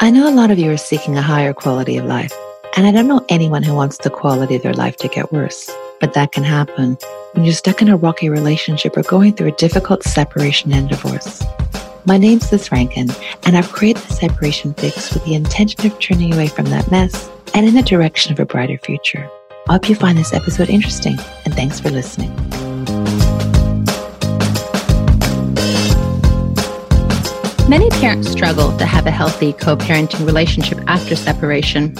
I know a lot of you are seeking a higher quality of life, and I don't know anyone who wants the quality of their life to get worse. But that can happen when you're stuck in a rocky relationship or going through a difficult separation and divorce. My name's Liz Rankin, and I've created the Separation Fix with the intention of turning you away from that mess and in the direction of a brighter future. I hope you find this episode interesting, and thanks for listening. Many parents struggle to have a healthy co parenting relationship after separation.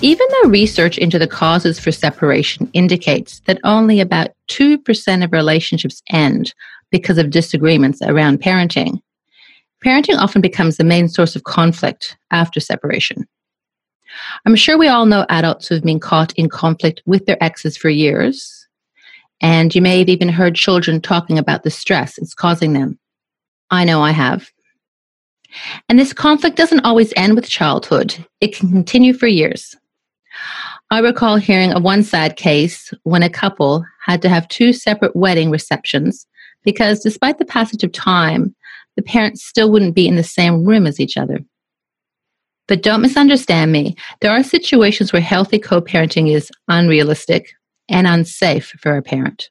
Even though research into the causes for separation indicates that only about 2% of relationships end because of disagreements around parenting, parenting often becomes the main source of conflict after separation. I'm sure we all know adults who've been caught in conflict with their exes for years, and you may have even heard children talking about the stress it's causing them. I know I have. And this conflict doesn't always end with childhood, it can continue for years. I recall hearing of one sad case when a couple had to have two separate wedding receptions because despite the passage of time, the parents still wouldn't be in the same room as each other. But don't misunderstand me. There are situations where healthy co parenting is unrealistic and unsafe for a parent.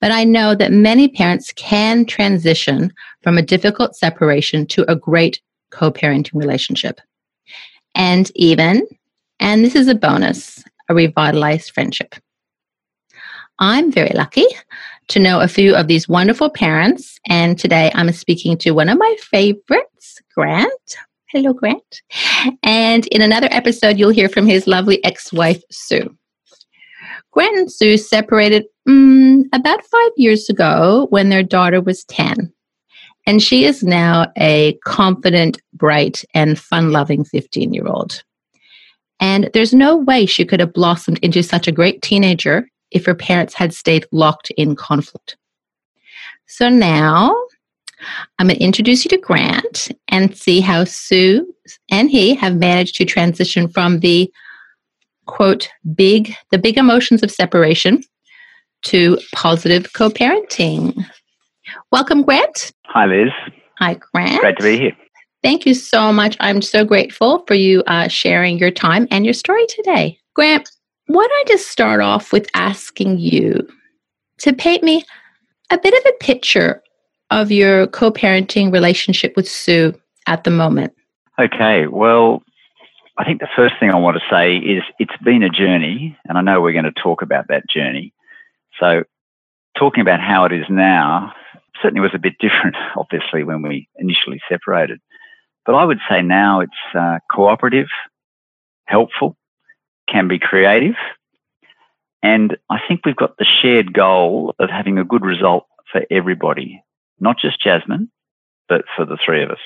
But I know that many parents can transition from a difficult separation to a great co parenting relationship. And even, and this is a bonus, a revitalized friendship. I'm very lucky to know a few of these wonderful parents. And today I'm speaking to one of my favorites, Grant. Hello, Grant. And in another episode, you'll hear from his lovely ex wife, Sue. Grant and Sue separated mm, about five years ago when their daughter was 10. And she is now a confident, bright, and fun loving 15 year old. And there's no way she could have blossomed into such a great teenager if her parents had stayed locked in conflict. So now I'm going to introduce you to Grant and see how Sue and he have managed to transition from the quote, big, the big emotions of separation to positive co parenting. Welcome, Grant. Hi, Liz. Hi, Grant. Great to be here. Thank you so much. I'm so grateful for you uh, sharing your time and your story today. Grant, why don't I just start off with asking you to paint me a bit of a picture of your co parenting relationship with Sue at the moment? Okay, well, I think the first thing I want to say is it's been a journey, and I know we're going to talk about that journey. So, talking about how it is now certainly was a bit different, obviously, when we initially separated. But I would say now it's uh, cooperative, helpful, can be creative, and I think we've got the shared goal of having a good result for everybody, not just Jasmine, but for the three of us.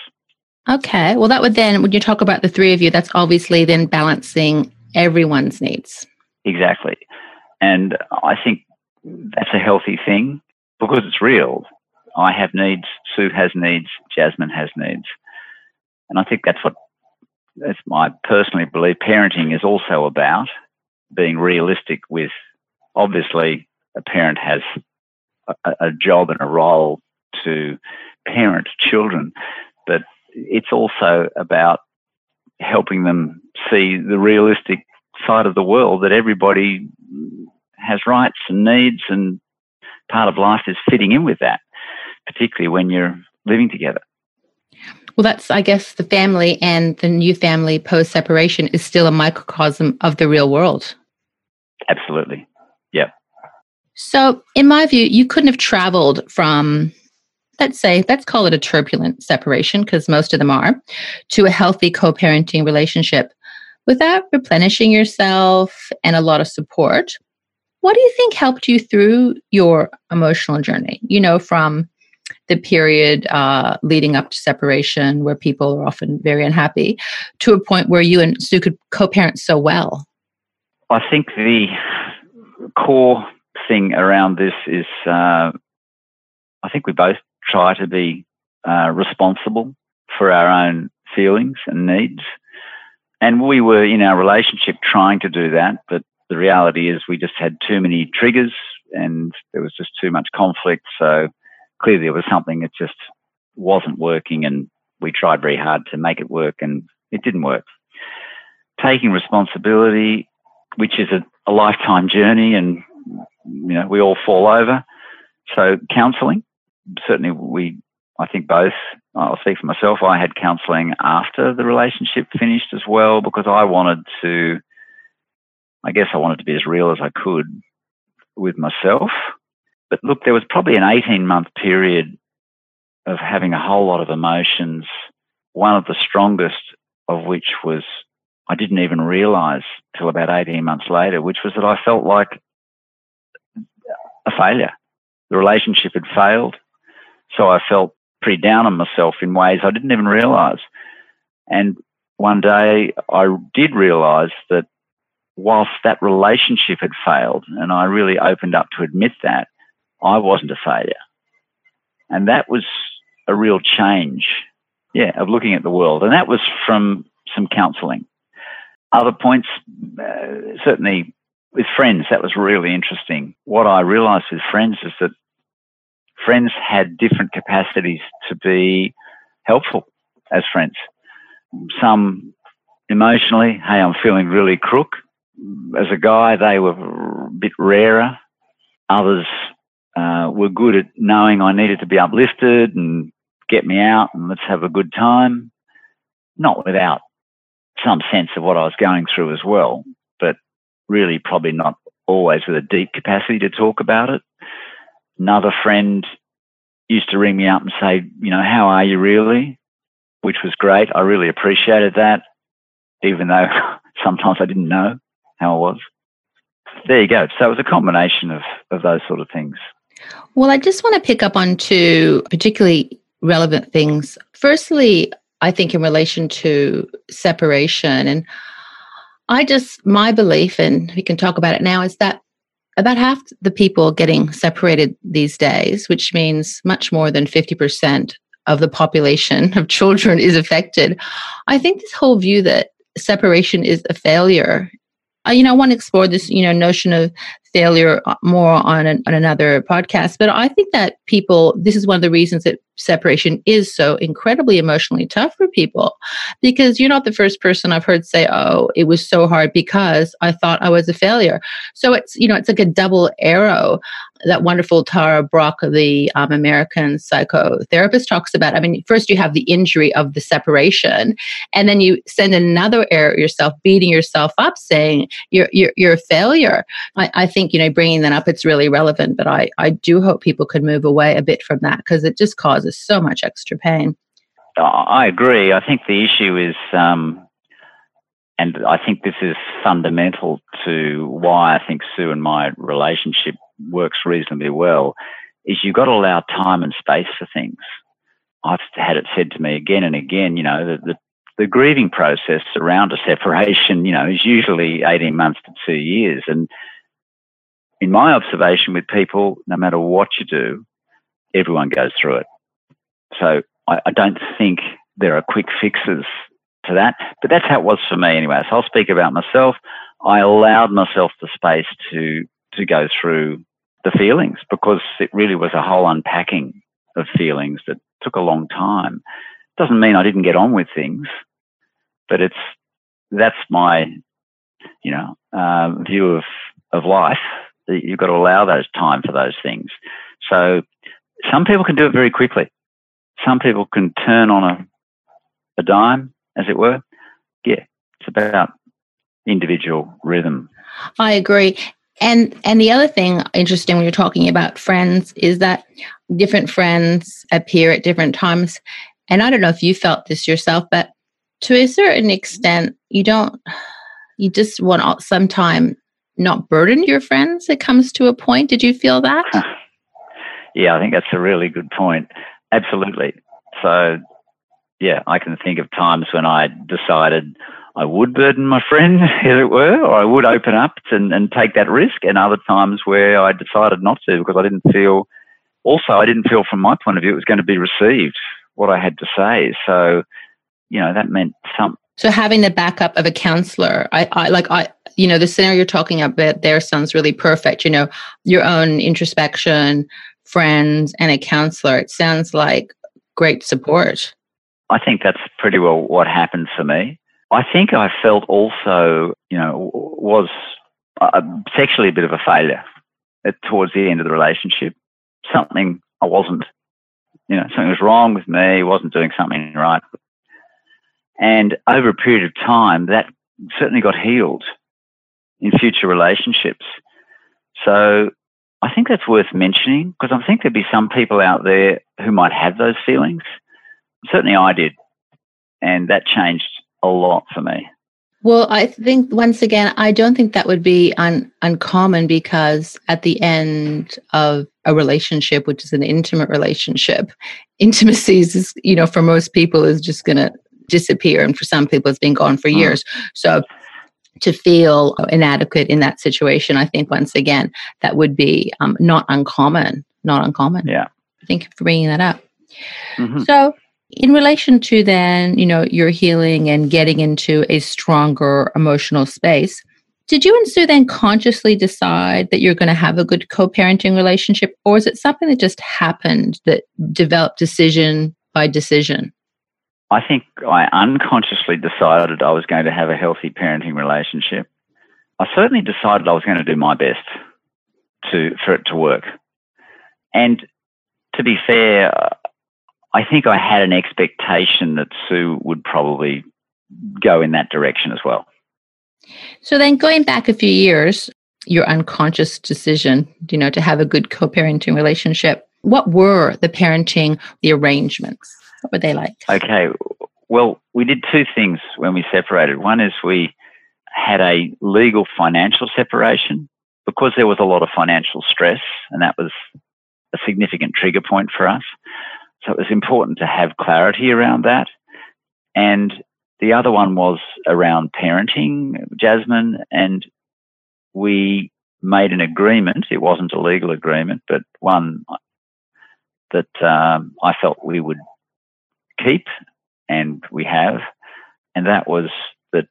Okay. Well, that would then, when you talk about the three of you, that's obviously then balancing everyone's needs. Exactly. And I think that's a healthy thing because it's real. I have needs, Sue has needs, Jasmine has needs. And I think that's what that's my personally believe parenting is also about being realistic with obviously a parent has a, a job and a role to parent children, but it's also about helping them see the realistic side of the world that everybody has rights and needs and part of life is fitting in with that, particularly when you're living together. Well, that's, I guess, the family and the new family post separation is still a microcosm of the real world. Absolutely. Yeah. So, in my view, you couldn't have traveled from let's say, let's call it a turbulent separation because most of them are, to a healthy co parenting relationship without replenishing yourself and a lot of support. What do you think helped you through your emotional journey? You know, from the period uh, leading up to separation, where people are often very unhappy, to a point where you and Sue could co parent so well? I think the core thing around this is uh, I think we both try to be uh, responsible for our own feelings and needs. And we were in our relationship trying to do that, but the reality is we just had too many triggers and there was just too much conflict. So clearly there was something that just wasn't working and we tried very hard to make it work and it didn't work. Taking responsibility, which is a, a lifetime journey and, you know, we all fall over. So counselling, certainly we, I think both, I'll speak for myself, I had counselling after the relationship finished as well because I wanted to, I guess I wanted to be as real as I could with myself. But look, there was probably an 18 month period of having a whole lot of emotions, one of the strongest of which was I didn't even realize till about 18 months later, which was that I felt like a failure. The relationship had failed. So I felt pretty down on myself in ways I didn't even realize. And one day I did realize that whilst that relationship had failed, and I really opened up to admit that, I wasn't a failure. And that was a real change, yeah, of looking at the world. And that was from some counseling. Other points, uh, certainly with friends, that was really interesting. What I realized with friends is that friends had different capacities to be helpful as friends. Some emotionally, hey, I'm feeling really crook. As a guy, they were a bit rarer. Others uh, were good at knowing I needed to be uplifted and get me out and let's have a good time. Not without some sense of what I was going through as well, but really probably not always with a deep capacity to talk about it. Another friend used to ring me up and say, you know, how are you really? Which was great. I really appreciated that, even though sometimes I didn't know how I was. There you go. So it was a combination of, of those sort of things. Well, I just want to pick up on two particularly relevant things. Firstly, I think in relation to separation, and I just, my belief, and we can talk about it now, is that about half the people getting separated these days, which means much more than 50% of the population of children is affected. I think this whole view that separation is a failure Uh, you know, I want to explore this, you know, notion of failure uh, more on, an, on another podcast. But I think that people, this is one of the reasons that separation is so incredibly emotionally tough for people because you're not the first person I've heard say, oh, it was so hard because I thought I was a failure. So it's, you know, it's like a double arrow that wonderful Tara Brach, the um, American psychotherapist, talks about. I mean, first you have the injury of the separation, and then you send another arrow yourself, beating yourself up, saying you're you're, you're a failure. I, I think you know bringing that up, it's really relevant. But I I do hope people could move away a bit from that because it just causes so much extra pain. I agree. I think the issue is. Um, and I think this is fundamental to why I think Sue and my relationship works reasonably well is you've got to allow time and space for things. I've had it said to me again and again, you know, the, the, the grieving process around a separation, you know, is usually 18 months to two years. And in my observation with people, no matter what you do, everyone goes through it. So I, I don't think there are quick fixes to that, but that's how it was for me anyway. So I'll speak about myself. I allowed myself the space to to go through the feelings because it really was a whole unpacking of feelings that took a long time. Doesn't mean I didn't get on with things, but it's that's my you know uh, view of of life. You've got to allow those time for those things. So some people can do it very quickly. Some people can turn on a a dime, as it were. Yeah, it's about individual rhythm. I agree. And and the other thing interesting when you're talking about friends is that different friends appear at different times. And I don't know if you felt this yourself, but to a certain extent, you don't you just want some time not burden your friends. It comes to a point. Did you feel that? yeah, I think that's a really good point. Absolutely. So yeah, I can think of times when I decided I would burden my friend, as it were, or I would open up and, and take that risk. And other times where I decided not to because I didn't feel, also, I didn't feel from my point of view it was going to be received, what I had to say. So, you know, that meant some. So having the backup of a counselor, I, I like, I, you know, the scenario you're talking about there sounds really perfect. You know, your own introspection, friends, and a counselor. It sounds like great support. I think that's pretty well what happened for me. I think I felt also, you know, was uh, sexually a bit of a failure at, towards the end of the relationship. Something I wasn't, you know, something was wrong with me, wasn't doing something right. And over a period of time, that certainly got healed in future relationships. So I think that's worth mentioning because I think there'd be some people out there who might have those feelings. Certainly I did. And that changed a lot for me. Well, I think once again, I don't think that would be un- uncommon because at the end of a relationship, which is an intimate relationship, intimacy is, you know, for most people is just going to disappear. And for some people, it's been gone for mm. years. So to feel inadequate in that situation, I think once again, that would be um, not uncommon, not uncommon. Yeah. Thank you for bringing that up. Mm-hmm. So in relation to then, you know, your healing and getting into a stronger emotional space, did you and Sue then consciously decide that you're going to have a good co-parenting relationship or is it something that just happened that developed decision by decision? I think I unconsciously decided I was going to have a healthy parenting relationship. I certainly decided I was going to do my best to for it to work. And to be fair, I think I had an expectation that Sue would probably go in that direction as well. So then going back a few years, your unconscious decision, you know, to have a good co-parenting relationship, what were the parenting, the arrangements? What were they like? Okay. Well, we did two things when we separated. One is we had a legal financial separation because there was a lot of financial stress and that was a significant trigger point for us. So it was important to have clarity around that. And the other one was around parenting, Jasmine, and we made an agreement. It wasn't a legal agreement, but one that um, I felt we would keep, and we have. And that was that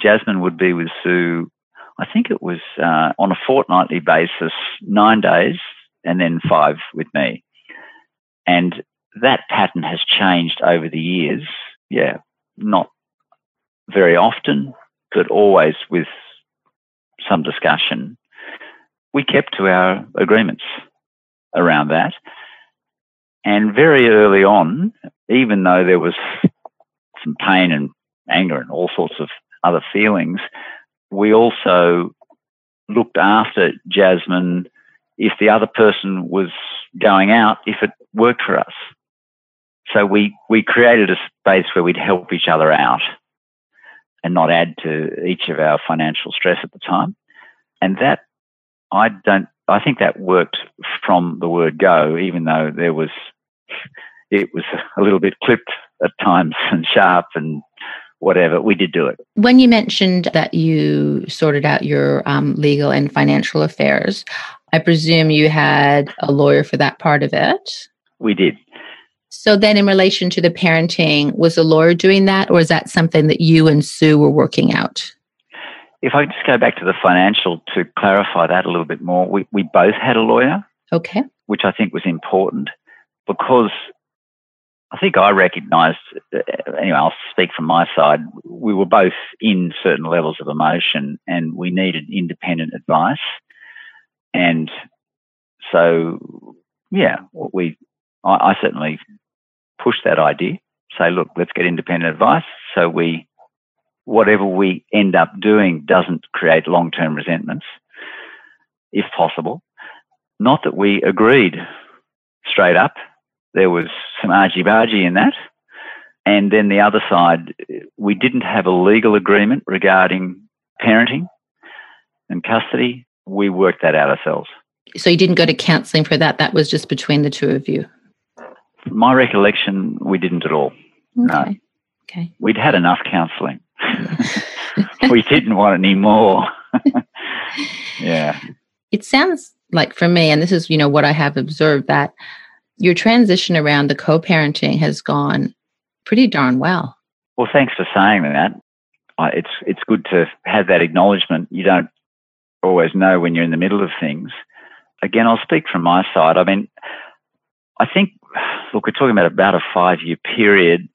Jasmine would be with Sue, I think it was uh, on a fortnightly basis, nine days, and then five with me. And that pattern has changed over the years. Yeah, not very often, but always with some discussion. We kept to our agreements around that. And very early on, even though there was some pain and anger and all sorts of other feelings, we also looked after Jasmine if the other person was going out, if it worked for us. So we, we created a space where we'd help each other out and not add to each of our financial stress at the time. And that, I don't, I think that worked from the word go, even though there was, it was a little bit clipped at times and sharp and whatever. We did do it. When you mentioned that you sorted out your um, legal and financial affairs, I presume you had a lawyer for that part of it. We did. So then, in relation to the parenting, was the lawyer doing that, or is that something that you and Sue were working out? If I just go back to the financial to clarify that a little bit more, we, we both had a lawyer. Okay. Which I think was important because I think I recognised, uh, anyway, I'll speak from my side, we were both in certain levels of emotion and we needed independent advice. And so, yeah, we, I, I certainly pushed that idea, say, look, let's get independent advice so we, whatever we end up doing doesn't create long term resentments, if possible. Not that we agreed straight up. There was some argy bargy in that. And then the other side, we didn't have a legal agreement regarding parenting and custody. We worked that out ourselves. So you didn't go to counselling for that. That was just between the two of you my recollection, we didn't at all. Okay. No. Okay. We'd had enough counselling. we didn't want any more. yeah. It sounds like for me, and this is, you know, what I have observed that your transition around the co-parenting has gone pretty darn well. Well, thanks for saying that. It's it's good to have that acknowledgement. You don't always know when you're in the middle of things. Again, I'll speak from my side. I mean, I think look, we're talking about about a five year period.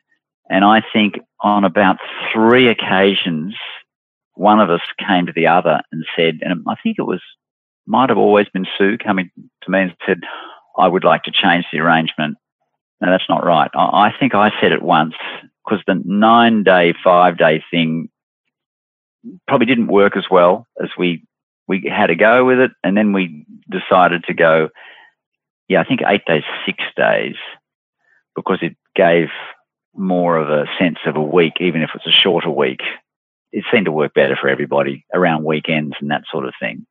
And I think on about three occasions, one of us came to the other and said, and I think it was, might have always been Sue coming to me and said, I would like to change the arrangement. No, that's not right. I, I think I said it once because the nine day, five day thing probably didn't work as well as we we had to go with it, and then we decided to go. Yeah, I think eight days, six days, because it gave more of a sense of a week, even if it's a shorter week. It seemed to work better for everybody around weekends and that sort of thing.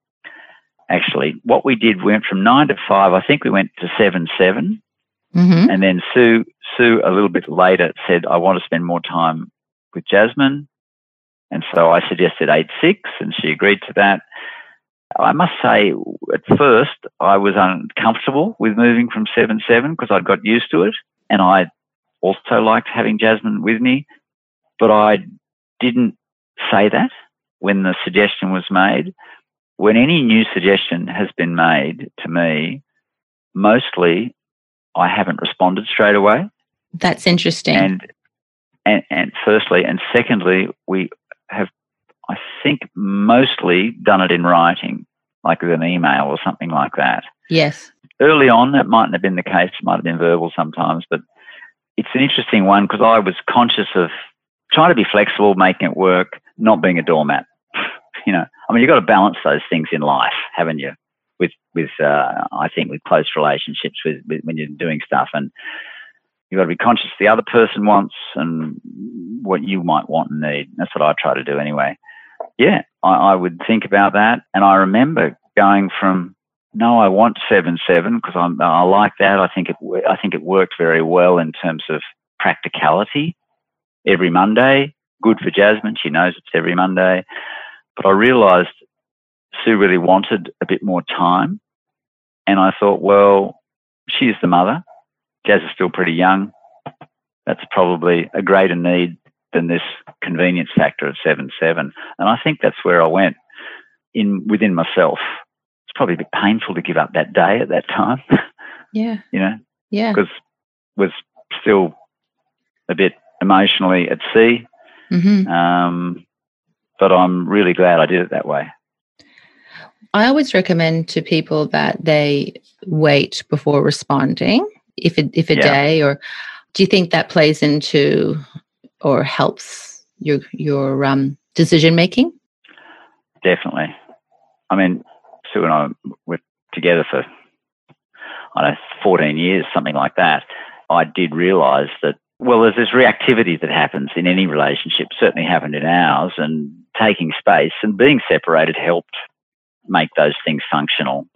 Actually, what we did, we went from nine to five. I think we went to seven, 7 Mm-hmm. and then Sue, Sue, a little bit later said, "I want to spend more time with Jasmine," and so I suggested eight six, and she agreed to that. I must say, at first, I was uncomfortable with moving from seven seven because I'd got used to it, and I also liked having Jasmine with me, but I didn't say that when the suggestion was made. When any new suggestion has been made to me, mostly I haven't responded straight away. That's interesting. And and and firstly, and secondly, we have, I think, mostly done it in writing, like with an email or something like that. yes. Early on, that mightn't have been the case. It might have been verbal sometimes, but it's an interesting one because I was conscious of trying to be flexible, making it work, not being a doormat. you know, I mean, you've got to balance those things in life, haven't you? With with uh, I think with close relationships with, with when you're doing stuff and you've got to be conscious the other person wants and what you might want and need. That's what I try to do anyway. Yeah, I, I would think about that, and I remember going from no, I want seven seven because I'm I like that. I think it I think it worked very well in terms of practicality. Every Monday, good for Jasmine. She knows it's every Monday, but I realised Sue really wanted a bit more time, and I thought, well, she's the mother. Jazz is still pretty young. That's probably a greater need than this convenience factor of seven seven, and I think that's where I went in within myself. It's probably a bit painful to give up that day at that time, Yeah. you know, Yeah. because was still a bit emotionally at sea. hmm Um, but I'm really glad I did it that way. I always recommend to people that they wait before responding. If it, if a Yeah. day, or do you think that plays into or helps your your um, decision making? Definitely. I mean, Sue and I were together for, I don't know, 14 years, something like that. I did realize that, well, there's this reactivity that happens in any relationship, certainly happened in ours, and taking space and being separated helped make those things functional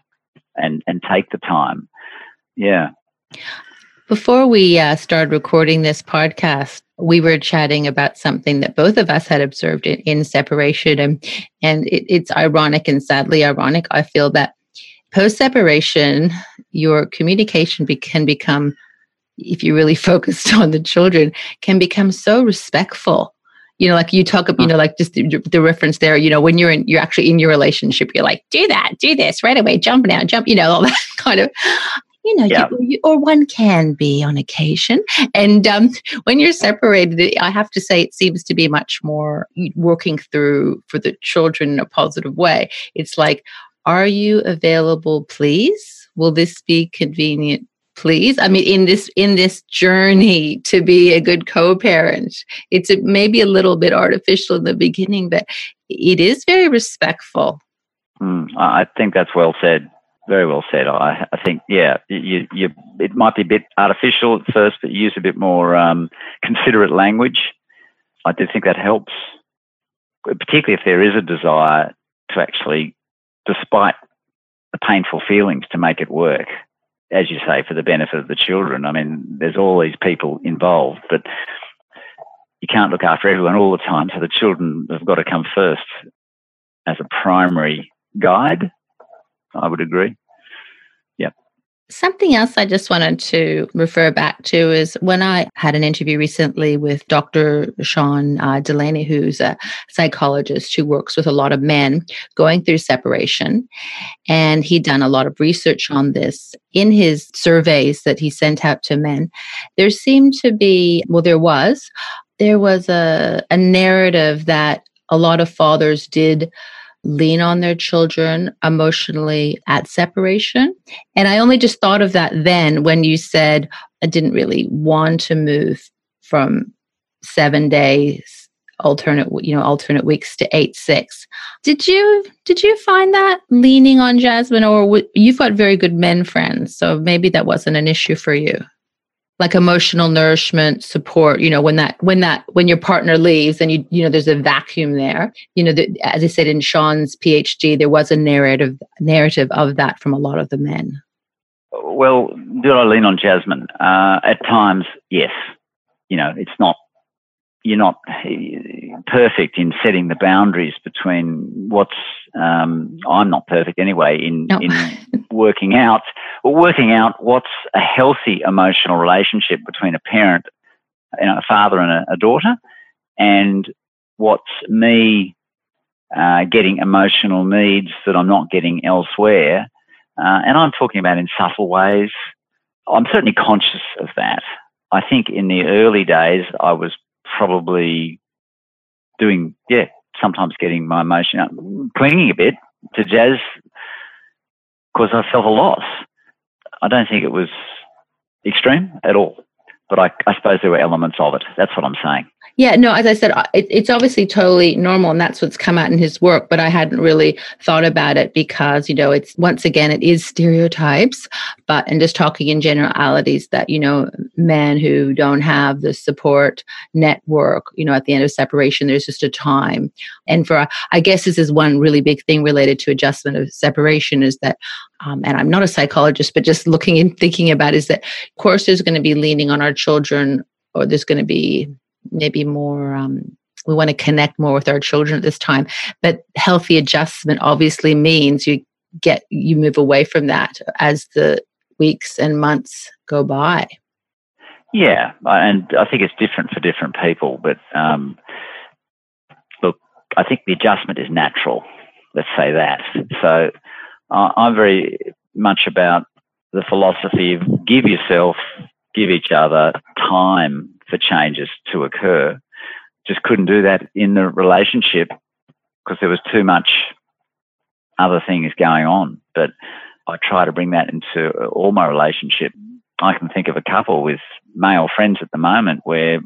and, and take the time. Yeah. Before we uh, started recording this podcast, we were chatting about something that both of us had observed in, in separation, and and it, it's ironic and sadly ironic. I feel that post separation, your communication be, can become, if you're really focused on the children, can become so respectful. You know, like you talk, about, you know, like just the, the reference there. You know, when you're in, you're actually in your relationship, you're like, do that, do this right away, jump now, jump. You know, all that kind of you know, Yeah. you, you, or one can be on occasion. And um, when you're separated, I have to say, it seems to be much more working through for the children in a positive way. It's like, are you available, please? Will this be convenient? Please, I mean, in this in this journey to be a good co-parent, it's maybe a little bit artificial in the beginning, but it is very respectful. Mm, I think that's well said. Very well said. I, I think, yeah, you, you, it might be a bit artificial at first, but use a bit more um, considerate language. I do think that helps, particularly if there is a desire to actually, despite the painful feelings, to make it work. As you say, for the benefit of the children. I mean, there's all these people involved, but you can't look after everyone all the time. So the children have got to come first as a primary guide. I would agree. Something else I just wanted to refer back to is when I had an interview recently with Dr. Sean uh, Delaney, who's a psychologist who works with a lot of men going through separation. And he'd done a lot of research on this. In his surveys that he sent out to men, there seemed to be, well, there was, there was a, a narrative that a lot of fathers did lean on their children emotionally at separation. And I only just thought of that then when you said I didn't really want to move from seven days alternate you know alternate weeks to eight six did you did you find that leaning on jasmine or w- you've got very good men friends so maybe that wasn't an issue for you like emotional nourishment support you know when that when that when your partner leaves and you you know there's a vacuum there you know the, as i said in sean's phd there was a narrative narrative of that from a lot of the men. Well do i lean on jasmine? Uh, at times yes. You know it's not you're not perfect in setting the boundaries between what's um, I'm not perfect anyway in no. in working out or working out what's a healthy emotional relationship between a parent, you know, a father and a, a daughter, and what's me uh, getting emotional needs that I'm not getting elsewhere. Uh, and I'm talking about in subtle ways. I'm certainly conscious of that. I think in the early days, I was probably doing, yeah, sometimes getting my emotion up, clinging a bit to Jazz because I felt a loss. I don't think it was extreme at all, but I, I suppose there were elements of it. That's what I'm saying. Yeah, no, as I said, it, it's obviously totally normal, and that's what's come out in his work. But I hadn't really thought about it because, you know, it's once again, it is stereotypes, but and just talking in generalities that, you know, men who don't have the support network, you know, at the end of separation, there's just a time. And for, I guess this is one really big thing related to adjustment of separation is that um, and I'm not a psychologist, but just looking and thinking about is that, of course, there's going to be leaning on our children, or there's going to be maybe more um, we want to connect more with our children at this time. But healthy adjustment obviously means you get you move away from that as the weeks and months go by. Yeah and i think it's different for different people but um, look i think the adjustment is natural let's say that. So uh, i'm very much about the philosophy of give yourself give each other time for changes to occur. Just couldn't do that in the relationship because there was too much other things going on. But I try to bring that into all my relationship. I can think of a couple with male friends at the moment where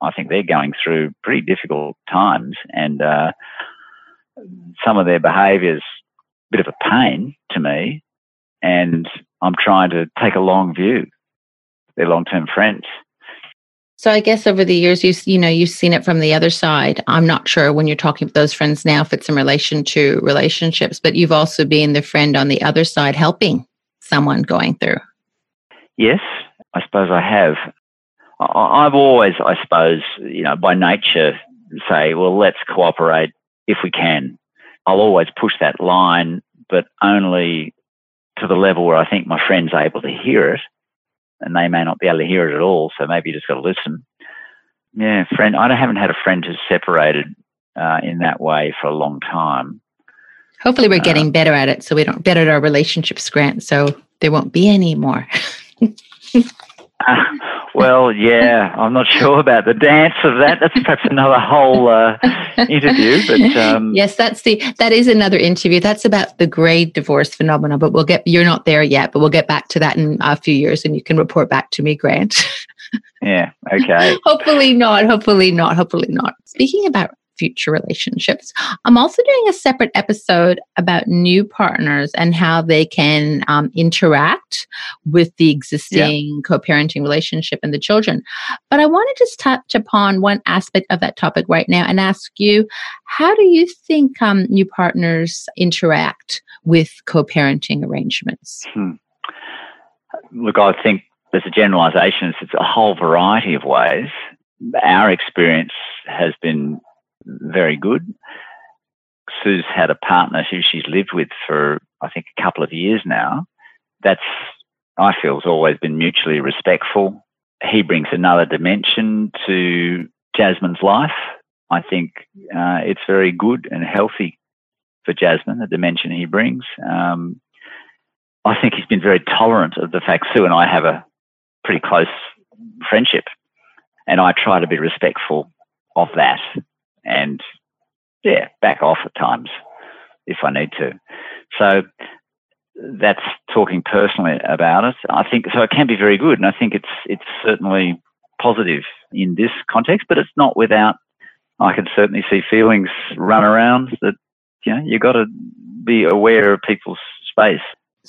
I think they're going through pretty difficult times, and uh, some of their behaviours a bit of a pain to me. And I'm trying to take a long view. They're long-term friends, so I guess over the years, you you know you've seen it from the other side. I'm not sure when you're talking with those friends now if it's in relation to relationships, but you've also been the friend on the other side, helping someone going through. Yes, I suppose I have. I've always, I suppose, you know, by nature, say, well, let's cooperate if we can. I'll always push that line, but only to the level where I think my friend's able to hear it and they may not be able to hear it at all. So maybe you just got to listen. Yeah, friend. I haven't had a friend who's separated uh, in that way for a long time. Hopefully, we're getting uh, better at it, so we don't better at our relationships, Grant. So there won't be any more. well, yeah, I'm not sure about the dance of that. That's perhaps another whole uh, interview. But um, yes, that's the that is another interview. That's about the grey divorce phenomenon. But we'll get you're not there yet, but we'll get back to that in a few years, and you can report back to me, Grant. yeah. Okay. hopefully not. Hopefully not. Hopefully not. Speaking about future relationships. I'm also doing a separate episode about new partners and how they can um, interact with the existing yeah. co parenting relationship and the children. But I want to just touch upon one aspect of that topic right now and ask you how do you think um, new partners interact with co parenting arrangements? Hmm. Look, I think there's a generalization, it's a whole variety of ways. Our experience has been very good. Sue's had a partner who she's lived with for, I think, a couple of years now. That's I feel has always been mutually respectful. He brings another dimension to Jasmine's life. I think uh, it's very good and healthy for Jasmine, the dimension he brings. Um, I think he's been very tolerant of the fact Sue and I have a pretty close friendship, and I try to be respectful of that and yeah, back off at times if I need to. So that's talking personally about it. I think so. It can be very good, and I think it's it's certainly positive in this context, but it's not without. I can certainly see feelings run around that you know you got to be aware of people's space.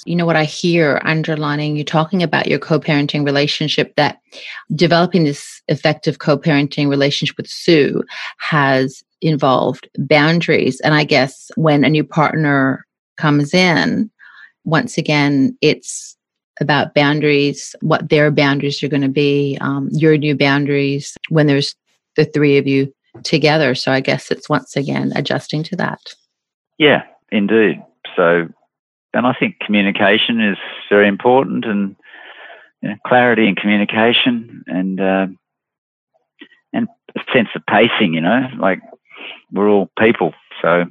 You know what I hear underlining you talking about your co-parenting relationship that developing this effective co-parenting relationship with Sue has involved boundaries, and I guess when a new partner comes in, once again, it's about boundaries, what their boundaries are going to be, um, your new boundaries when there's the three of you together. So I guess it's once again adjusting to that. Yeah, indeed. So, and I think communication is very important and you know, clarity and communication and, uh, and a sense of pacing, you know, like we're all people. So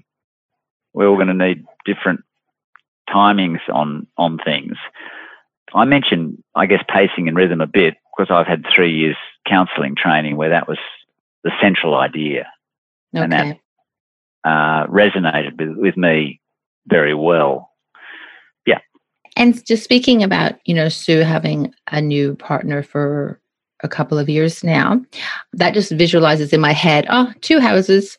we're all going to need different timings on on things. I mentioned, I guess, pacing and rhythm a bit because I've had three years counselling training where that was the central idea, okay. and that uh, resonated with, with me very well. And just speaking about, you know, Sue having a new partner for a couple of years now, that just visualizes in my head, oh, two houses.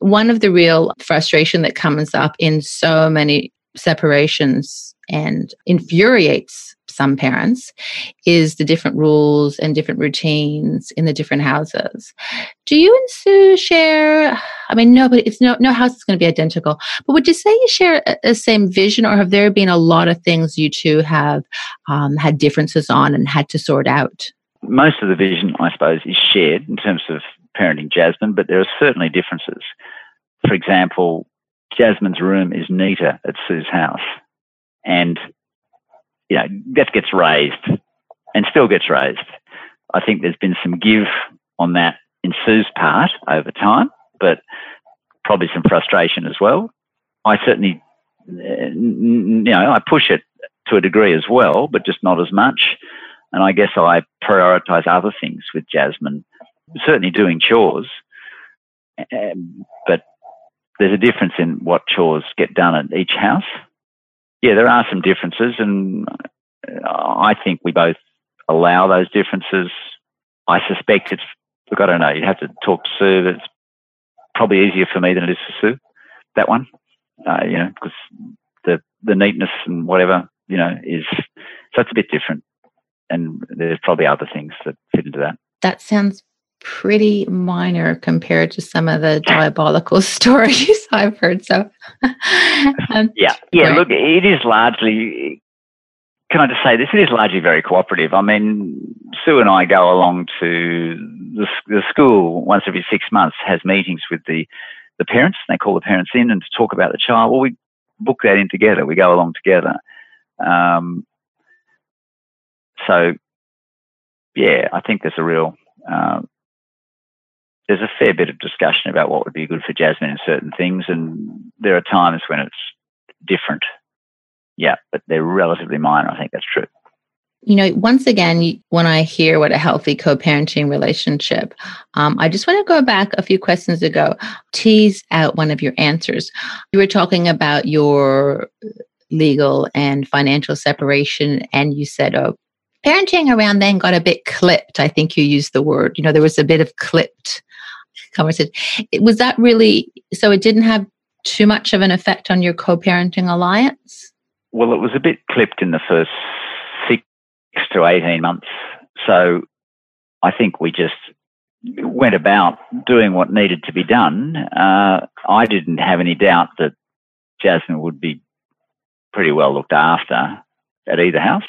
One of the real frustration that comes up in so many separations and infuriates some parents is the different rules and different routines in the different houses. Do you and Sue share? I mean, no, but it's no no house is going to be identical. But would you say you share a, a same vision, or have there been a lot of things you two have um, had differences on and had to sort out? Most of the vision, I suppose, is shared in terms of parenting Jasmine, but there are certainly differences. For example, Jasmine's room is neater at Sue's house. And, you know, that gets raised and still gets raised. I think there's been some give on that in Sue's part over time, but probably some frustration as well. I certainly, you know, I push it to a degree as well, but just not as much. And I guess I prioritize other things with Jasmine, certainly doing chores, um, but there's a difference in what chores get done at each house. Yeah, there are some differences, and I think we both allow those differences. I suspect it's, look, I don't know, you'd have to talk to Sue, it's probably easier for me than it is for Sue, that one, uh, you know, because the, the neatness and whatever, you know, is, so it's a bit different. And there's probably other things that fit into that. That sounds pretty minor compared to some of the diabolical stories I've heard. So, um, yeah, yeah. Right. Look, it is largely. Can I just say this? It is largely very cooperative. I mean, Sue and I go along to the, the school once every six months. Has meetings with the the parents. They call the parents in and to talk about the child. Well, we book that in together. We go along together. Um, so, yeah, I think there's a real uh, there's a fair bit of discussion about what would be good for Jasmine in certain things, and there are times when it's different. Yeah, but they're relatively minor. I think that's true. You know, once again, when I hear what a healthy co parenting relationship, um, I just want to go back a few questions ago, tease out one of your answers. You were talking about your legal and financial separation, and you said, oh, parenting around then got a bit clipped. I think you used the word. You know, there was a bit of clipped conversation. Was that really so? It didn't have too much of an effect on your co-parenting alliance. Well, it was a bit clipped in the first six to eighteen months. So I think we just went about doing what needed to be done. Uh, I didn't have any doubt that Jasmine would be pretty well looked after at either house.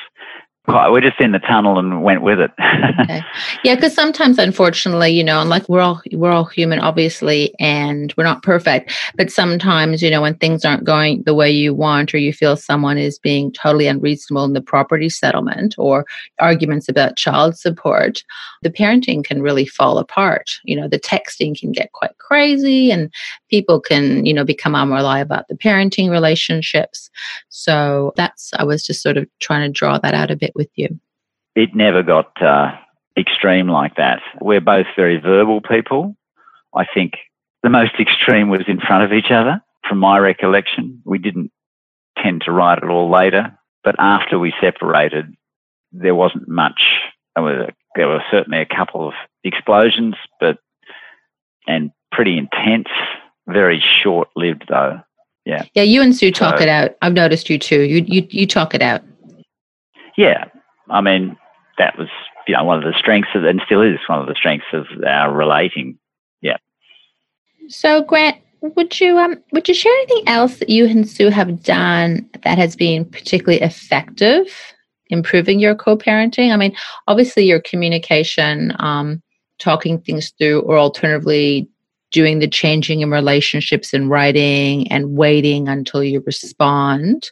We're just in the tunnel and went with it. okay. Yeah, because sometimes, unfortunately, you know, and like we're all we're all human, obviously, and we're not perfect. But sometimes, you know, when things aren't going the way you want, or you feel someone is being totally unreasonable in the property settlement, or arguments about child support, the parenting can really fall apart. You know, the texting can get quite crazy, and people can, you know, become unreliable about the parenting relationships. So that's I was just sort of trying to draw that out a bit with you? It never got uh, extreme like that. We're both very verbal people. I think the most extreme was in front of each other. From my recollection, we didn't tend to write it all later, but after we separated, there wasn't much. There were, there were certainly a couple of explosions, but and pretty intense, very short lived though. Yeah. Yeah, you and Sue talk so, it out. I've noticed you too. You you you talk it out. Yeah, I mean, that was you know one of the strengths of, and still is one of the strengths of our relating. Yeah. So, Grant, would you um would you share anything else that you and Sue have done that has been particularly effective improving your co-parenting? I mean, obviously your communication, um, talking things through, or alternatively doing the changing in relationships and writing and waiting until you respond.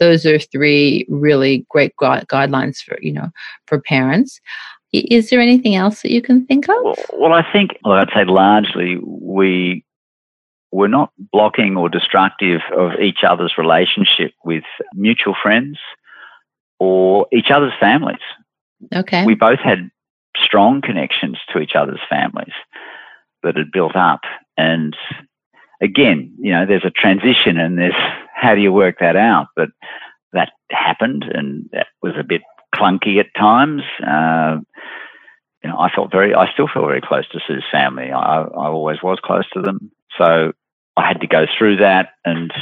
Those are three really great gu- guidelines for you know for parents. Is there anything else that you can think of? Well, well i think well, i'd say largely we we're not blocking or destructive of each other's relationship with mutual friends or each other's families. Okay. We both had strong connections to each other's families that had built up. And again, you know, there's a transition and there's how do you work that out? But that happened and that was a bit clunky at times. Uh, you know, I felt very, I still feel very close to Sue's family. I, I always was close to them. So I had to go through that and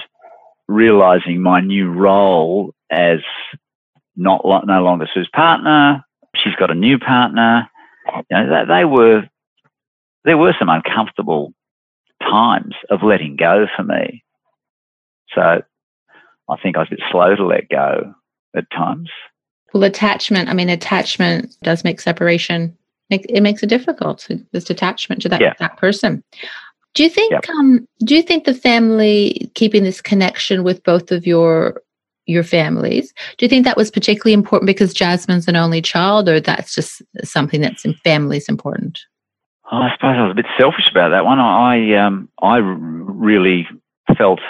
realizing my new role as not no longer Sue's partner. She's got a new partner. You know, they, they were there were some uncomfortable times of letting go for me. So I think I was a bit slow to let go at times. Well, attachment, I mean, attachment does make separation, it makes it difficult, this attachment to that, yeah. that person. Do you think, yep. um, do you think the family keeping this connection with both of your your families. Do you think that was particularly important because Jasmine's an only child, or that's just something that's in families important? I suppose I was a bit selfish about that one. I um, I really felt,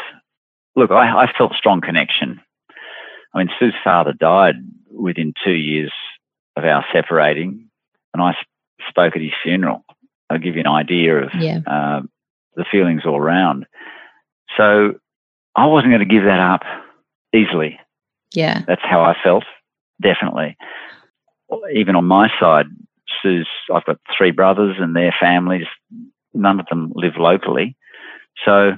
look, I, I felt strong connection. I mean, Sue's father died within two years of our separating, and I spoke at his funeral. I'll give you an idea of yeah. uh, the feelings all around. So I wasn't going to give that up easily. Yeah. That's how I felt, definitely. Even on my side, Sue's, I've got three brothers and their families. None of them live locally. So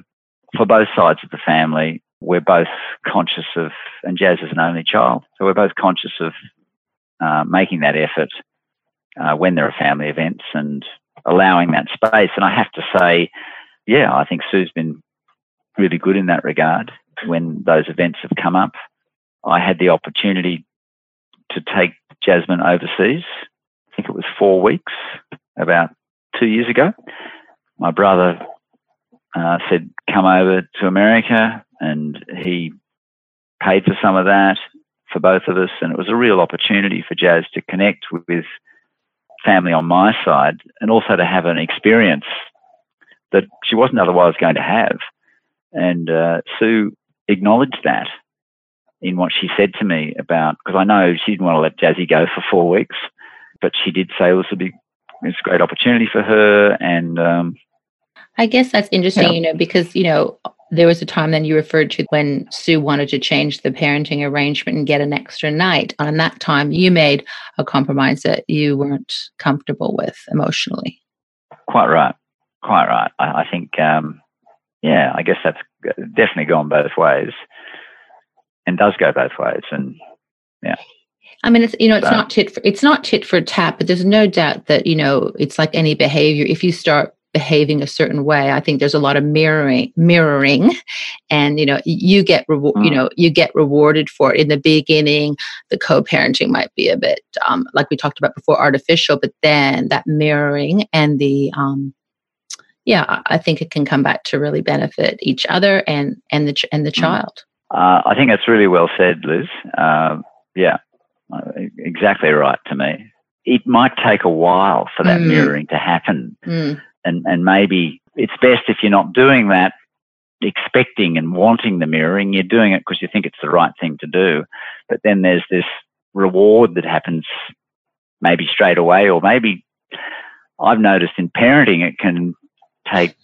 for both sides of the family, we're both conscious of, and Jazz is an only child, so we're both conscious of uh, making that effort uh, when there are family events and allowing that space. And I have to say, yeah, I think Sue's been really good in that regard when those events have come up. I had the opportunity to take Jasmine overseas think it was four weeks, about two years ago. My brother uh, said, come over to America, and he paid for some of that for both of us. And it was a real opportunity for Jazz to connect with family on my side and also to have an experience that she wasn't otherwise going to have. And uh, Sue acknowledged that in what she said to me about, because I know she didn't want to let Jazzy go for four weeks but she did say this would be it's a great opportunity for her and um, I guess that's interesting, yeah. you know, because you know there was a time then you referred to when Sue wanted to change the parenting arrangement and get an extra night. And that time you made a compromise that you weren't comfortable with emotionally. Quite right. Quite right. I, I think, um, yeah, I guess that's definitely gone both ways and does go both ways. And yeah. I mean, it's you know, it's not tit for it's not tit for tat, but there's no doubt that you know it's like any behavior. If you start behaving a certain way i think there's a lot of mirroring mirroring and you know you get reward mm. you know you get rewarded for it in the beginning the co-parenting might be a bit um, like we talked about before artificial but then that mirroring and the um, yeah i think it can come back to really benefit each other and and the and the mm. child uh, i think that's really well said liz uh, yeah exactly right to me it might take a while for that mm. mirroring to happen. Mm. And, and maybe it's best if you're not doing that, expecting and wanting the mirroring. You're doing it because you think it's the right thing to do. But then there's this reward that happens maybe straight away, or maybe I've noticed in parenting it can take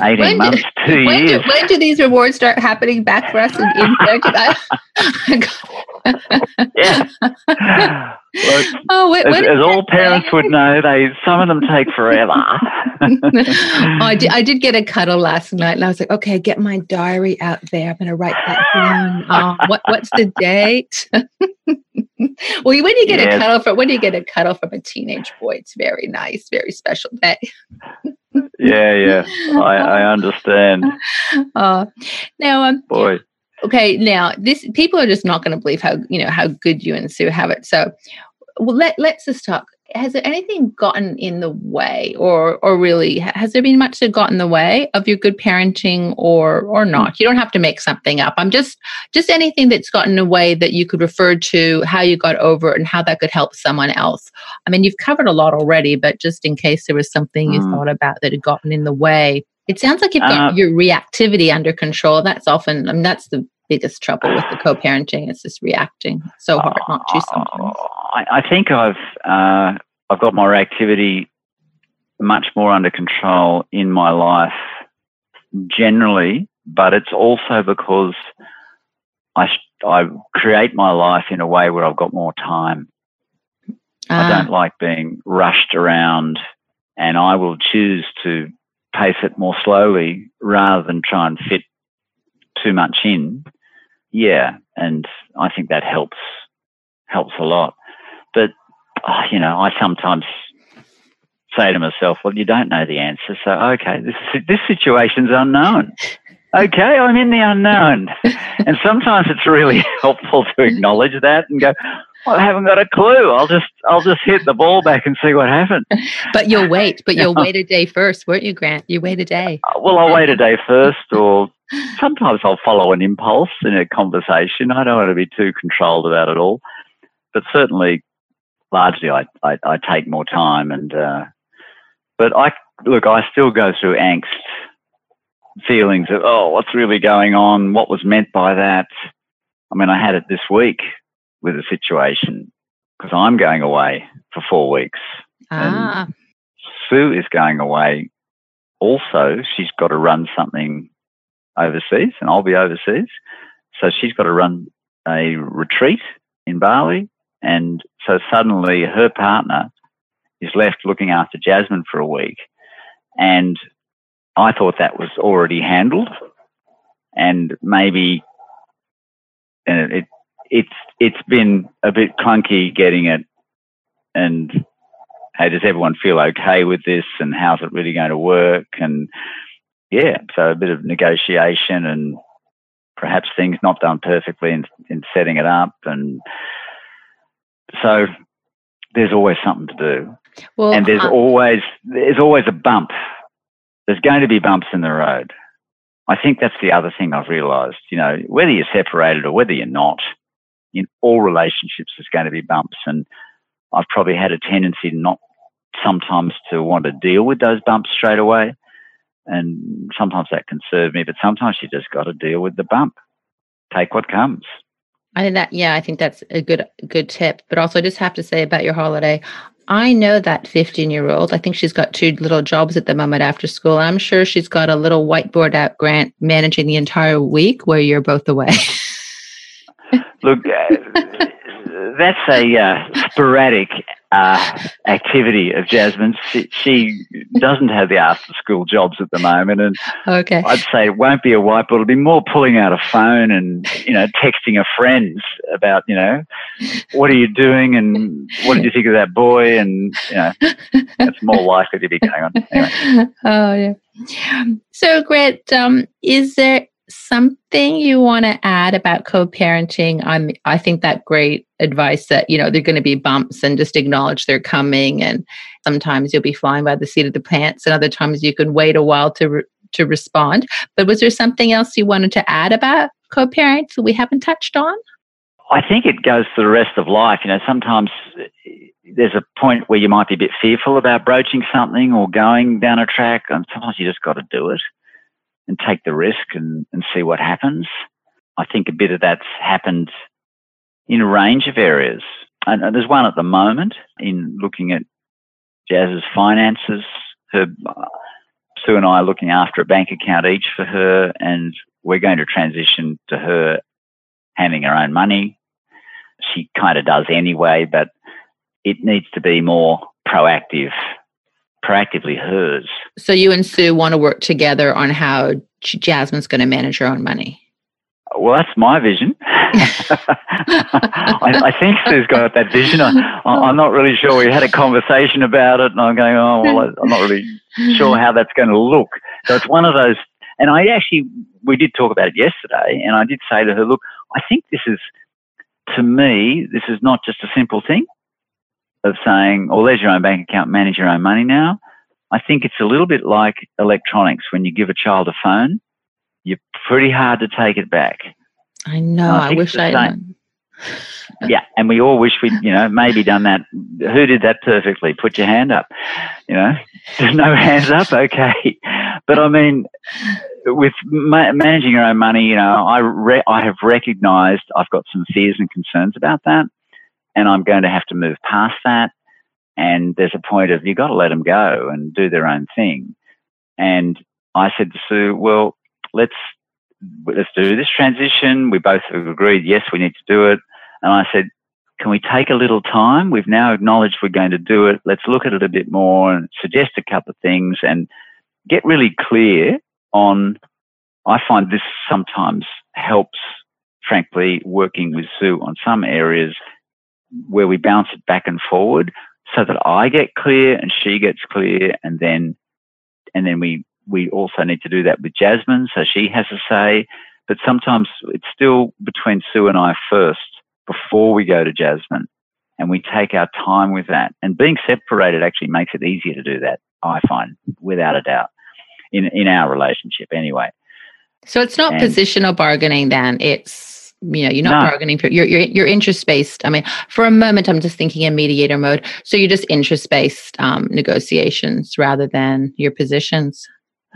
18 when months, do, two when years. Do, when do these rewards start happening back for us in, yeah. Oh, as, as all parents would know, they some of them take forever. oh, I, did, I did get a cuddle last night, and I was like, okay, get my diary out there. I'm going to write that down. Oh, what, what's the date? well, when you get yes. a cuddle from when you get a cuddle from a teenage boy, it's very nice, very special day. Yeah, yeah, I, I understand. Uh, now, um, boy. Okay, now this people are just not going to believe how you know how good you and Sue have it. So, well, let let's just talk has there anything gotten in the way or or really has there been much that got in the way of your good parenting or or not? You don't have to make something up. I'm just just anything that's gotten in the way that you could refer to how you got over it and how that could help someone else. I mean you've covered a lot already but just in case there was something you mm. thought about that had gotten in the way. It sounds like you've got uh, your reactivity under control. That's often I mean, that's the biggest trouble with the co-parenting is just reacting so hard not to sometimes I, I think I've uh, I've got my reactivity much more under control in my life generally, but it's also because I I create my life in a way where I've got more time. I ah. don't like being rushed around, and I will choose to pace it more slowly rather than try and fit too much in. Yeah, and I think that helps helps a lot. Oh, you know, I sometimes say to myself, well, you don't know the answer. So, okay, this, this situation's unknown. Okay, I'm in the unknown. and sometimes it's really helpful to acknowledge that and go, well, I haven't got a clue. I'll just I'll just hit the ball back and see what happens. But you'll wait. But you'll wait a day first, won't you, Grant? You wait a day. Uh, well, I'll wait a day first, or sometimes I'll follow an impulse in a conversation. I don't want to be too controlled about it all. But certainly, largely I, I, I take more time and uh, but I look I still go through angst feelings of oh what's really going on? What was meant by that? I mean I had it this week with a situation because I'm going away for four weeks. Ah. and Sue is going away also. She's got to run something overseas and I'll be overseas. So she's got to run a retreat in Bali and so suddenly her partner is left looking after Jasmine for a week. And I thought that was already handled. And maybe and it, it's it's been a bit clunky getting it and hey, does everyone feel okay with this and how's it really going to work? And yeah, so a bit of negotiation and perhaps things not done perfectly in, in setting it up and so there's always something to do. Well, and there's always there's always a bump. There's going to be bumps in the road. I think that's the other thing I've realised. You know, whether you're separated or whether you're not, in all relationships, there's going to be bumps, and I've probably had a tendency not sometimes to want to deal with those bumps straight away, and sometimes that can serve me. But sometimes you just got to deal with the bump. Take what comes. I think that yeah, I think that's a good good tip. But also I just have to say about your holiday, I know that 15 year old. I think she's got two little jobs at the moment after school. I'm sure she's got a little whiteboard out grant managing the entire week where you're both away. Look, uh, that's a uh, sporadic uh, activity of Jasmine. She, she, doesn't have the after school jobs at the moment. And okay. I'd say it won't be a whiteboard. It'll be more pulling out a phone and, you know, texting a friend about, you know, what are you doing and what did you think of that boy? And, you know, that's more likely to be going on. Anyway. Oh, yeah. So, Grant, um, is there something you want to add about co-parenting? I'm i think that great advice that you know they're going to be bumps and just acknowledge they're coming and sometimes you'll be flying by the seat of the pants and other times you can wait a while to re- to respond. But was there something else you wanted to add about co-parents that we haven't touched on? I think it goes for the rest of life. You know sometimes eh, there's a point where you might be a bit fearful about broaching something or going down a track and sometimes you just got to do it and take the risk and, and see what happens. I think a bit of that's happened in a range of areas. And, there's one at the moment in looking at Jazz's finances. Her, Sue and I are looking after a bank account each for her, and we're going to transition to her handling her own money. She kind of does anyway, but it needs to be more proactive proactively hers. So you and Sue want to work together on how Jasmine's going to manage her own money. Well, that's my vision. I, I, think Sue's got that vision. I, am not really sure. We had a conversation about it, and I'm going, oh, well, I'm not really sure how that's going to look. So it's one of those. And I actually, we did talk about it yesterday, and I did say to her, look, I think this is, to me, this is not just a simple thing of saying, "Oh, there's your own bank account, manage your own money now." I think it's a little bit like electronics. When you give a child a phone, you're pretty hard to take it back. I know. I, I wish I. Had. yeah, and we all wish we'd, you know, maybe done that. Who did that perfectly? Put your hand up. You know, there's no hands up. Okay, but I mean, with ma- managing your own money, you know, I re- I have recognised I've got some fears and concerns about that and I'm going to have to move past that. And there's a point of you've got to let them go and do their own thing. And I said to Sue, well, let's let's do this transition. We both agreed, yes, we need to do it. And I said, can we take a little time? We've now acknowledged we're going to do it. Let's look at it a bit more and suggest a couple of things and get really clear on. I find this sometimes helps, frankly, working with Sue on some areas where we bounce it back and forward so that I get clear and she gets clear and then and then we we also need to do that with Jasmine so she has a say. But sometimes it's still between Sue and I first before we go to Jasmine and we take our time with that. And being separated actually makes it easier to do that I find without a doubt in in our relationship anyway. So it's not and, positional bargaining then it's you know you're not no. bargaining for you're, you're you're interest based i mean for a moment i'm just thinking in mediator mode. So you're just interest based um, negotiations rather than your positions?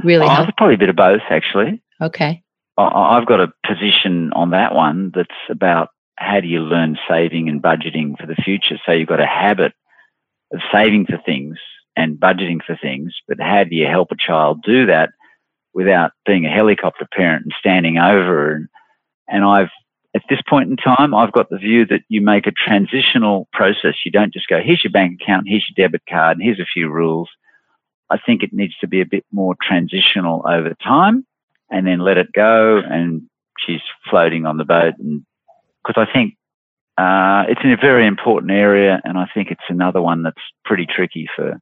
Really oh, probably a bit of both actually. Okay. I, i've got a position on that one that's about how do you learn saving and budgeting for the future. So you've got a habit of saving for things and budgeting for things but how do you help a child do that without being a helicopter parent and standing over and and I've at this point in time, I've got the view that you make a transitional process. You don't just go, here's your bank account, here's your debit card, and here's a few rules. I think it needs to be a bit more transitional over time and then let it go. And she's floating on the boat. And because I think uh, it's in a very important area. And I think it's another one that's pretty tricky for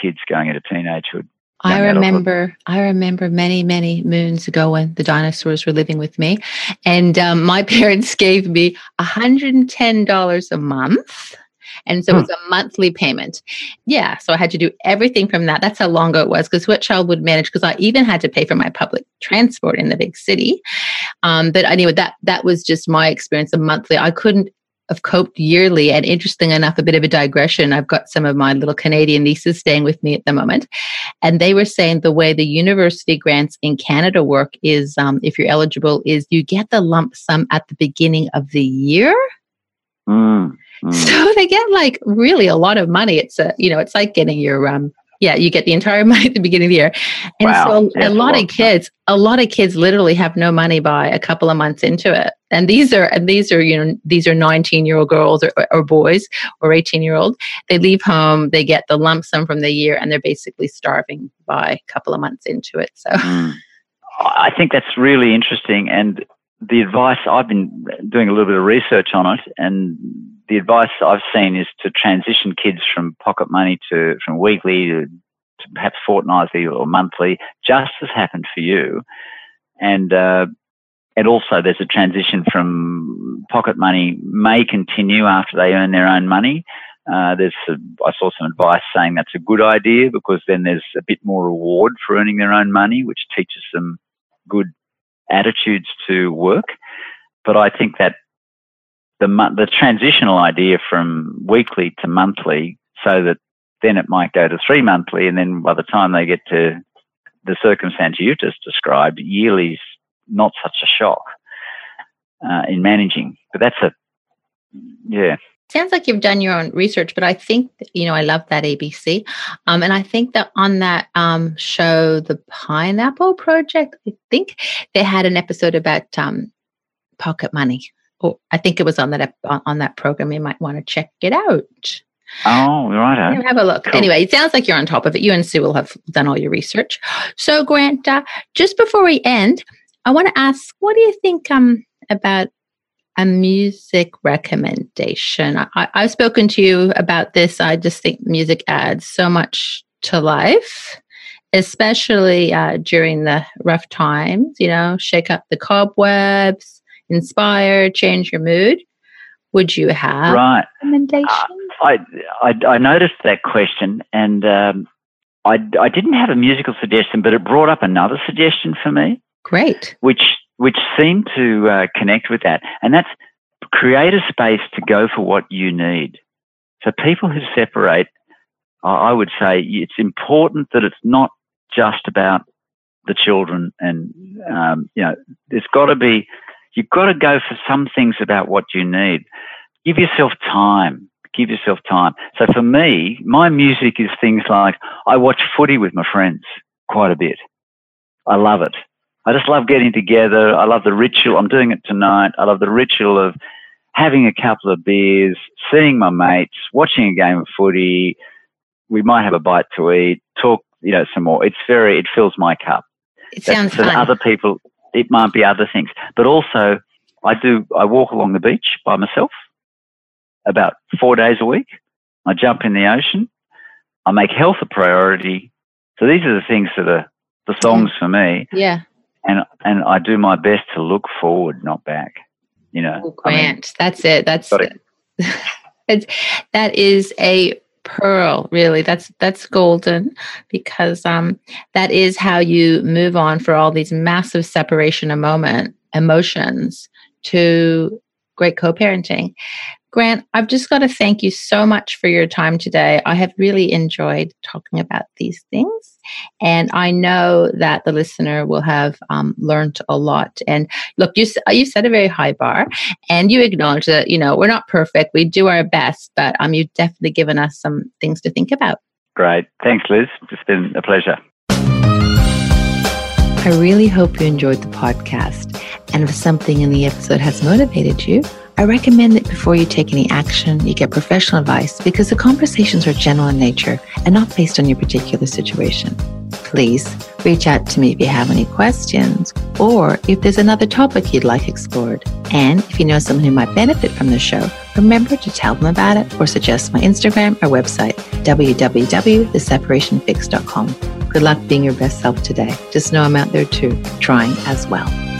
kids going into teenagehood. I remember, I remember many, many moons ago when the dinosaurs were living with me, and um, my parents gave me $110 a month. And so it was hmm. a monthly payment. Yeah. So I had to do everything from that. That's how long ago it was because what child would manage? Because I even had to pay for my public transport in the big city. Um, but anyway, that that was just my experience of monthly. I couldn't have coped yearly. And interesting enough, a bit of a digression. I've got some of my little Canadian nieces staying with me at the moment, and they were saying the way the university grants in Canada work is, um, if you're eligible, is you get the lump sum at the beginning of the year. Mm, mm. So they get like really a lot of money. It's a you know it's like getting your um Yeah, you get the entire money at the beginning of the year. And Wow, so that's a lot a of kids, a lot of kids literally have no money by a couple of months into it. And these are and these are, you know, these are 19-year-old girls or, or boys or 18-year-old. They leave home, they get the lump sum from the year, and they're basically starving by a couple of months into it. So Mm. I think that's really interesting. And the advice I've been doing a little bit of research on it, and the advice I've seen is to transition kids from pocket money to from weekly to, to perhaps fortnightly or monthly, just as happened for you. And uh, and also there's a transition from pocket money may continue after they earn their own money. Uh, there's a, I saw some advice saying that's a good idea because then there's a bit more reward for earning their own money, which teaches them good attitudes to work. But I think that the the transitional idea from weekly to monthly, so that then it might go to three monthly, and then by the time they get to the circumstance you just described, yearly's not such a shock uh, in managing. But that's a yeah. sounds like you've done your own research, but I think you know I love that ABC, um, and I think that on that um, show, the Pineapple Project, I think they had an episode about um, pocket money. Or I think it was on that on, that program. You might want to check it out. Oh, right. Have a look. Cool. Anyway, it sounds like you're on top of it. You and Sue will have done all your research. So, Grant, uh, just before we end, I want to ask, what do you think um, about a music recommendation? I, I- I've spoken to you about this. I just think music adds so much to life, especially uh, during the rough times. You know, shake up the cobwebs, inspire, change your mood. Would you have Right. recommendations? I, I, I noticed that question and um, I, I didn't have a musical suggestion, but it brought up another suggestion for me, Great. which, which seemed to uh, connect with that. And that's create a space to go for what you need. So people who separate, I I would say it's important that it's not just about the children and, um, you know, there's got to be, you've got to go for some things about what you need. Give yourself time. Give yourself time. So for me, my music is things like I watch footy with my friends quite a bit. I love it. I just love getting together. I love the ritual. I'm doing it tonight. I love the ritual of having a couple of beers, seeing my mates, watching a game of footy. We might have a bite to eat, talk, you know, some more. It's very, it fills my cup. It sounds fun. other people, it might be other things. But also, I do, I walk along the beach by myself about four days a week. I jump in the ocean. I make health a priority. So these are the things that are the songs for me. yeah. And, and I do my best to look forward, not back. You know, Oh, I mean, Grant. That's it. That's it. it's, that is a pearl, really. That's that's golden because um that is how you move on for all these massive separation of moment emotions to great co-parenting. Grant, I've just got to thank you so much for your time today. I have really enjoyed talking about these things. And I know that the listener will have um, learned a lot. And look, you, s- you set a very high bar and you acknowledge that, you know, we're not perfect. We do our best, but um, you've definitely given us some things to think about. great. Thanks, Liz. It's been a pleasure. I really hope you enjoyed the podcast. And if something in the episode has motivated you, I recommend that before you take any action, you get professional advice because the conversations are general in nature and not based on your particular situation. Please reach out to me if you have any questions or if there's another topic you'd like explored. And if you know someone who might benefit from the show, remember to tell them about it or suggest my Instagram or website, www.theseparationfix.com. Good luck being your best self today. Just know I'm out there too, trying as well.